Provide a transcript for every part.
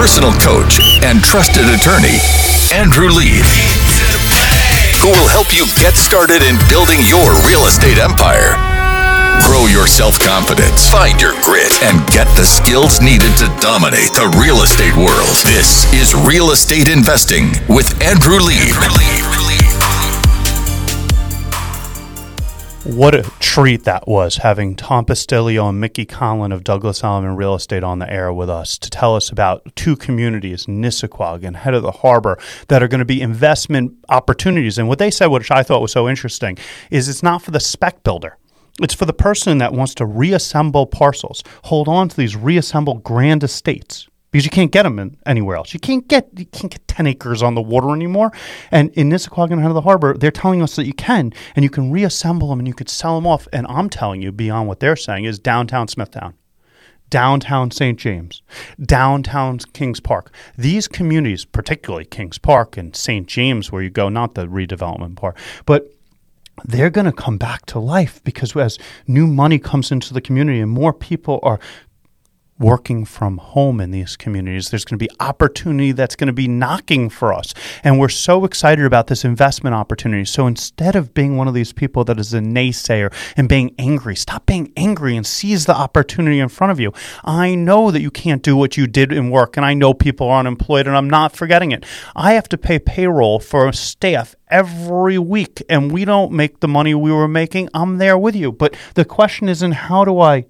personal coach and trusted attorney, Andrew Lieb, who will help you get started in building your real estate empire. Grow your self confidence, find your grit, and get the skills needed to dominate the real estate world. This is Real Estate Investing with Andrew Lieb. What a treat that was having Tom Postilio and Mickey Conlon of Douglas Elliman Real Estate on the air with us to tell us about two communities, Nissequogue and Head of the Harbor, that are going to be investment opportunities. And what they said, which I thought was so interesting, is it's not for the spec builder. It's for the person that wants to reassemble parcels, hold on to these reassembled grand estates because you can't get them in, anywhere else. You can't get you can't get ten acres on the water anymore. And in Nissequogue and the Harbor, they're telling us that you can, and you can reassemble them and you could sell them off. And I'm telling you, beyond what they're saying, is downtown Smithtown. Downtown St. James, downtown Kings Park. These communities, particularly Kings Park and St. James, where you go, not the redevelopment part, but they're going to come back to life because as new money comes into the community and more people are working from home in these communities. There's going to be opportunity that's going to be knocking for us. And we're so excited about this investment opportunity. So instead of being one of these people that is a naysayer and being angry, stop being angry and seize the opportunity in front of you. I know that you can't do what you did in work, and I know people are unemployed, and I'm not forgetting it. I have to pay payroll for staff every week, and we don't make the money we were making. I'm there with you. But the question isn't how do I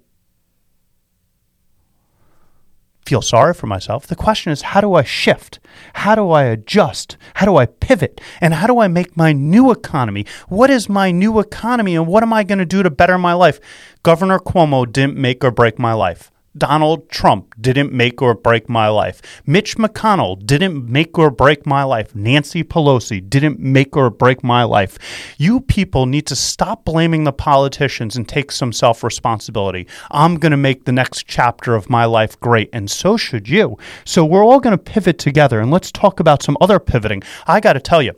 feel sorry for myself. The question is, how do I shift? How do I adjust? How do I pivot? And how do I make my new economy? What is my new economy and what am I going to do to better my life? Governor Cuomo didn't make or break my life. Donald Trump didn't make or break my life. Mitch McConnell didn't make or break my life. Nancy Pelosi didn't make or break my life. You people need to stop blaming the politicians and take some self responsibility. I'm going to make the next chapter of my life great, and so should you. So we're all going to pivot together, and let's talk about some other pivoting. I got to tell you,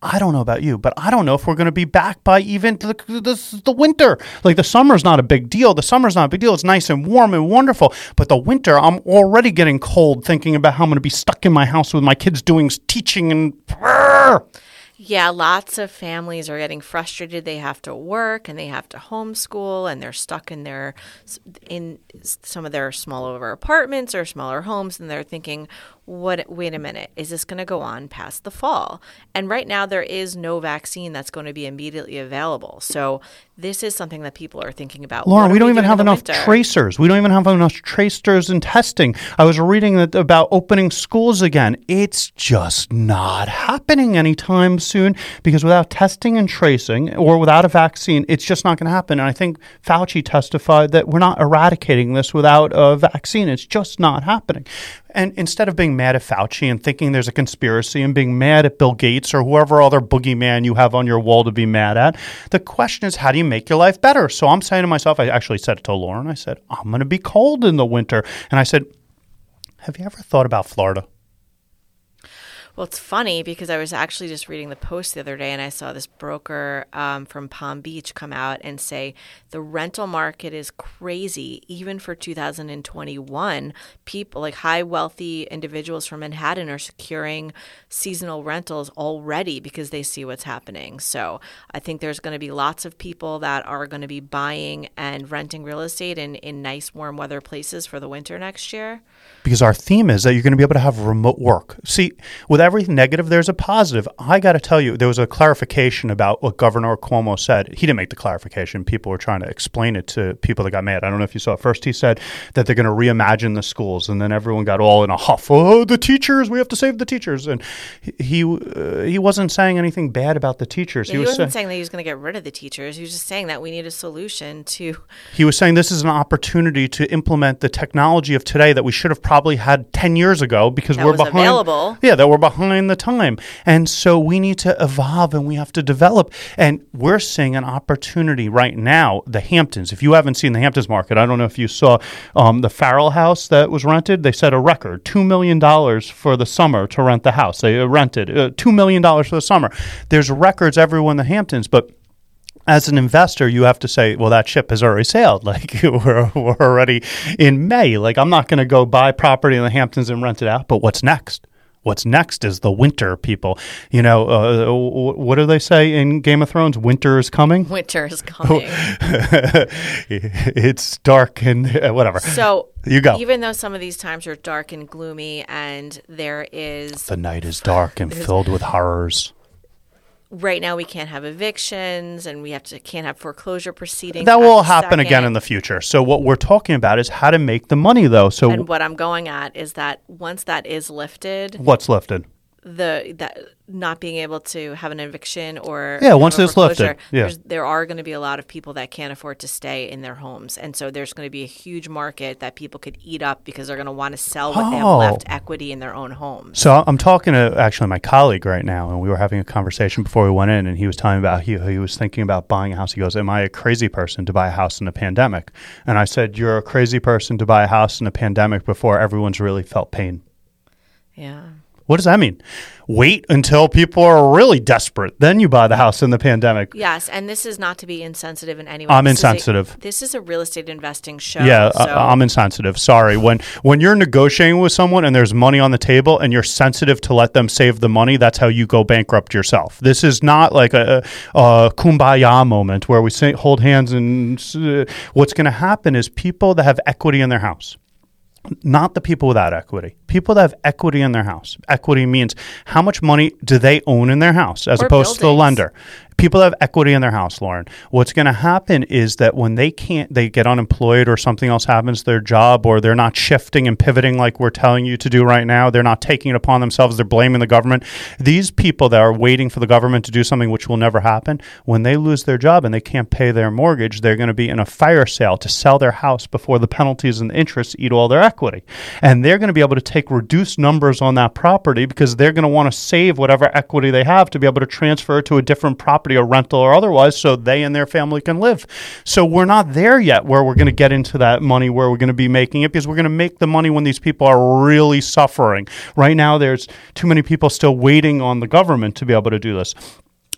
I don't know about you, but I don't know if we're going to be back by even the, the, the winter. Like the summer's not a big deal. The summer's not a big deal. It's nice and warm and wonderful. But the winter, I'm already getting cold thinking about how I'm going to be stuck in my house with my kids doing teaching and. Yeah, lots of families are getting frustrated. They have to work and they have to homeschool and they're stuck in their in some of their smaller apartments or smaller homes and they're thinking, what wait a minute is this going to go on past the fall? And right now there is no vaccine that's going to be immediately available. So this is something that people are thinking about. Lauren we don't even have enough winter? tracers. We don't even have enough tracers and testing. I was reading that about opening schools again. It's just not happening anytime soon because without testing and tracing or without a vaccine it's just not going to happen. And i think fauci testified that we're not eradicating this without a vaccine. It's just not happening. And instead of being mad at Fauci and thinking there's a conspiracy and being mad at Bill Gates or whoever other boogeyman you have on your wall to be mad at, the question is how do you make your life better? So I'm saying to myself, I actually said it to Lauren, I said, I'm going to be cold in the winter. And I said, Have you ever thought about Florida? Well, it's funny because I was actually just reading the post the other day and I saw this broker um, from Palm Beach come out and say the rental market is crazy. Even for 2021, people like high wealthy individuals from Manhattan are securing seasonal rentals already because they see what's happening. So I think there's going to be lots of people that are going to be buying and renting real estate in, in nice warm weather places for the winter next year. Because our theme is that you're going to be able to have remote work. See, with every negative, there's a positive. I got to tell you, there was a clarification about what Governor Cuomo said. He didn't make the clarification. People were trying to explain it to people that got mad. I don't know if you saw it. First, he said that they're going to reimagine the schools, and then everyone got all in a huff. Oh, the teachers! We have to save the teachers. And he uh, he wasn't saying anything bad about the teachers. Yeah, he, he, was wasn't saying that he was going to get rid of the teachers. He was just saying that we need a solution to. He was saying this is an opportunity to implement the technology of today that we should have probably had ten years ago because that we're behind. Available. Yeah, that we're behind behind the time. And so we need to evolve and we have to develop. And we're seeing an opportunity right now, the Hamptons. If you haven't seen the Hamptons market, I don't know if you saw um, the Farrell house that was rented. They set a record $2 million for the summer to rent the house. They rented uh, $2 million for the summer. There's records everywhere in the Hamptons, but as an investor, you have to say, well, that ship has already sailed. Like we're, we're already in May. Like I'm not going to go buy property in the Hamptons and rent it out. But what's next? What's next is the winter, people. You know, uh, what do they say in Game of Thrones? Winter is coming. Winter is coming. it's dark and uh, whatever. So you go. Even though some of these times are dark and gloomy, and there is the night is dark and filled with horrors right now we can't have evictions and we have to can't have foreclosure proceedings. That will happen second. again in the future. So what we're talking about is how to make the money though. So And what I'm going at is that once that is lifted What's lifted? The that not being able to have an eviction or yeah once it's lifted. yeah. there are going to be a lot of people that can't afford to stay in their homes. And so there's going to be a huge market that people could eat up because they're going to want to sell what oh. they have oh. left equity in their own homes. So i'm talking to actually my colleague right now and we were having a conversation before we went in and he was telling me about he, he was thinking about buying a house. He goes am i a crazy person to buy a house in a pandemic? And i said you're a crazy person to buy a house in a pandemic before everyone's really felt pain. Yeah what does that mean? Wait until people are really desperate. Then you buy the house in the pandemic. Yes, and this is not to be insensitive in any way. I'm this insensitive. Is a, this is a real estate investing show. Yeah, so. I, I'm insensitive. Sorry. When when you're negotiating with someone and there's money on the table and you're sensitive to let them save the money, that's how you go bankrupt yourself. This is not like a, a kumbaya moment where we say, hold hands and uh, what's going to happen is people that have equity in their house not the people without equity. People that have equity in their house. Equity means how much money do they own in their house as or opposed buildings. to the lender people have equity in their house, Lauren. What's going to happen is that when they can't, they get unemployed or something else happens to their job or they're not shifting and pivoting like we're telling you to do right now. They're not taking it upon themselves. They're blaming the government. These people that are waiting for the government to do something which will never happen, when they lose their job and they can't pay their mortgage, they're going to be in a fire sale to sell their house before the penalties and the interest eat all their equity. And they're going to be able to take reduced numbers on that property because they're going to want to save whatever equity they have to be able to transfer to a different property property or rental or otherwise so they and their family can live. So we're not there yet where we're going to get into that money where we're going to be making it because we're going to make the money when these people are really suffering. Right now, there's too many people still waiting on the government to be able to do this.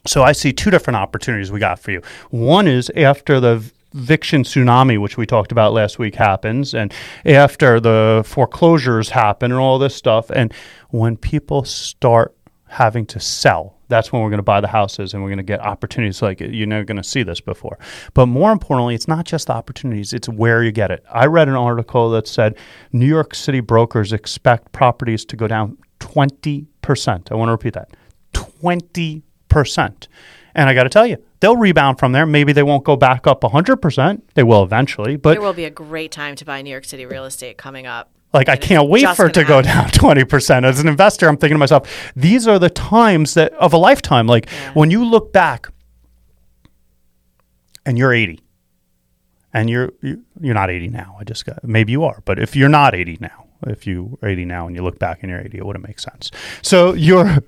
So I see two different opportunities we got for you. One is after the eviction tsunami, which we talked about last week, happens, and after the foreclosures happen and all this stuff, and when people start having to sell that's when we're going to buy the houses and we're going to get opportunities like you're never going to see this before. But more importantly, it's not just the opportunities, it's where you get it. I read an article that said New York City brokers expect properties to go down 20%. I want to repeat that 20%. And I got to tell you, they'll rebound from there. Maybe they won't go back up 100%. They will eventually, but it will be a great time to buy New York City real estate coming up. Like I can't wait for it to happen. go down 20%. As an investor, I'm thinking to myself, these are the times that of a lifetime. Like yeah. when you look back and you're 80 and you're you're not 80 now. I just got maybe you are, but if you're not 80 now, if you are 80 now and you look back and you're 80, it wouldn't make sense. So you're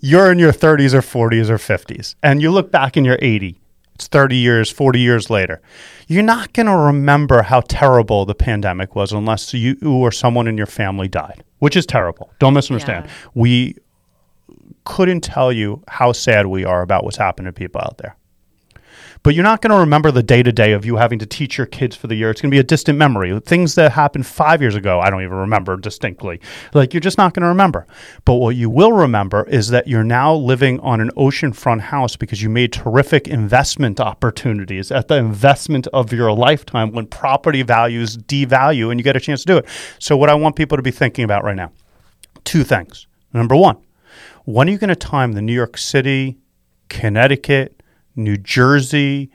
you're in your 30s or 40s or 50s and you look back and you're 80 it's 30 years, 40 years later. You're not going to remember how terrible the pandemic was unless you or someone in your family died, which is terrible. Don't misunderstand. Yeah. We couldn't tell you how sad we are about what's happened to people out there but you're not going to remember the day to day of you having to teach your kids for the year. It's going to be a distant memory. Things that happened five years ago, I don't even remember distinctly. Like you're just not going to remember. But what you will remember is that you're now living on an oceanfront house because you made terrific investment opportunities at the investment of your lifetime when property values devalue and you get a chance to do it. So, what I want people to be thinking about right now two things. Number one, when are you going to time the New York City, Connecticut, New Jersey,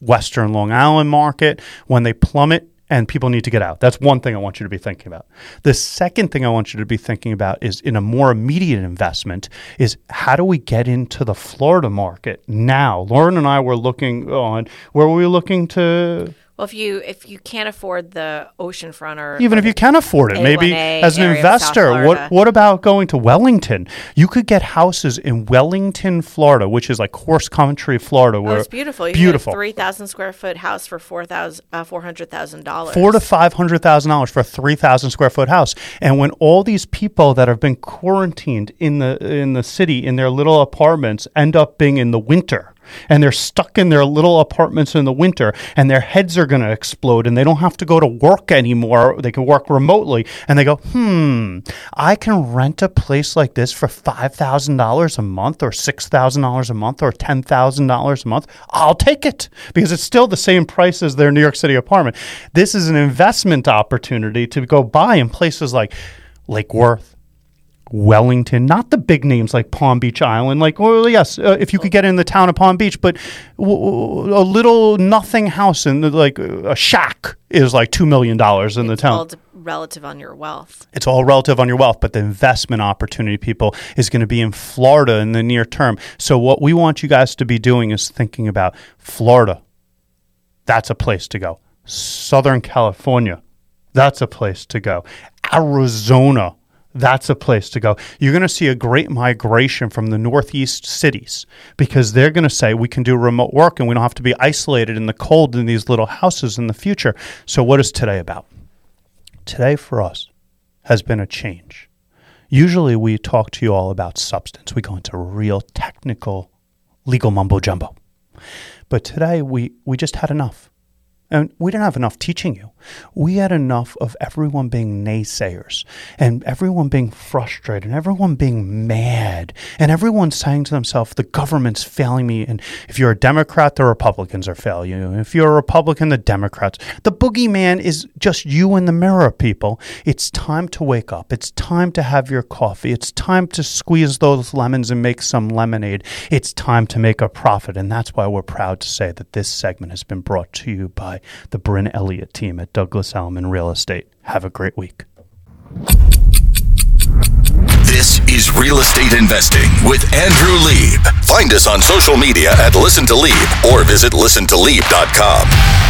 Western Long Island market, when they plummet and people need to get out. That's one thing I want you to be thinking about. The second thing I want you to be thinking about is in a more immediate investment is how do we get into the Florida market now? Lauren and I were looking on where were we looking to well, if you if you can't afford the oceanfront or even if you can afford it, maybe as an investor, what what about going to Wellington? You could get houses in Wellington, Florida, which is like horse country, Florida. Where oh, it's beautiful. You beautiful, three thousand square foot house for four thousand uh, four hundred thousand dollars. Four to five hundred thousand dollars for a three thousand square foot house. And when all these people that have been quarantined in the in the city in their little apartments end up being in the winter and they're stuck in their little apartments in the winter and their heads are going to explode and they don't have to go to work anymore. They can work remotely and they go, hmm, I can rent a place like this for $5,000 a month or $6,000 a month or $10,000 a month. I'll take it because it's still the same price as their New York City apartment. This is an investment opportunity to go buy in places like Lake Worth, Wellington, not the big names like Palm Beach Island. Like, well, yes, uh, if you could get in the town of Palm Beach, but w- w- a little nothing house in the, like a shack is like two million dollars in the It's town. all relative on your wealth. It's all relative on your wealth, but the investment opportunity, people, is going to be in Florida in the near term. So, what we want you guys to be doing is thinking about Florida. That's a place to go. Southern California. That's a place to go. Arizona. That's a place to go. You're going to see a great migration from the Northeast cities because they're going to say we can do remote work and we don't have to be isolated in the cold in these little houses in the future. So, what is today about? Today for us has been a change. Usually we talk to you all about substance. We go into real technical legal mumbo jumbo. But today we, we just had enough. And we didn't have enough teaching you. We had enough of everyone being naysayers and everyone being frustrated and everyone being mad and everyone saying to themselves, the government's failing me. And if you're a Democrat, the Republicans are failing you. If you're a Republican, the Democrats. The boogeyman is just you in the mirror, people. It's time to wake up. It's time to have your coffee. It's time to squeeze those lemons and make some lemonade. It's time to make a profit. And that's why we're proud to say that this segment has been brought to you by the Bryn Elliott team at Douglas Elliman Real Estate. Have a great week. This is Real Estate Investing with Andrew Lieb. Find us on social media at Listen to Lieb or visit listentolieb.com.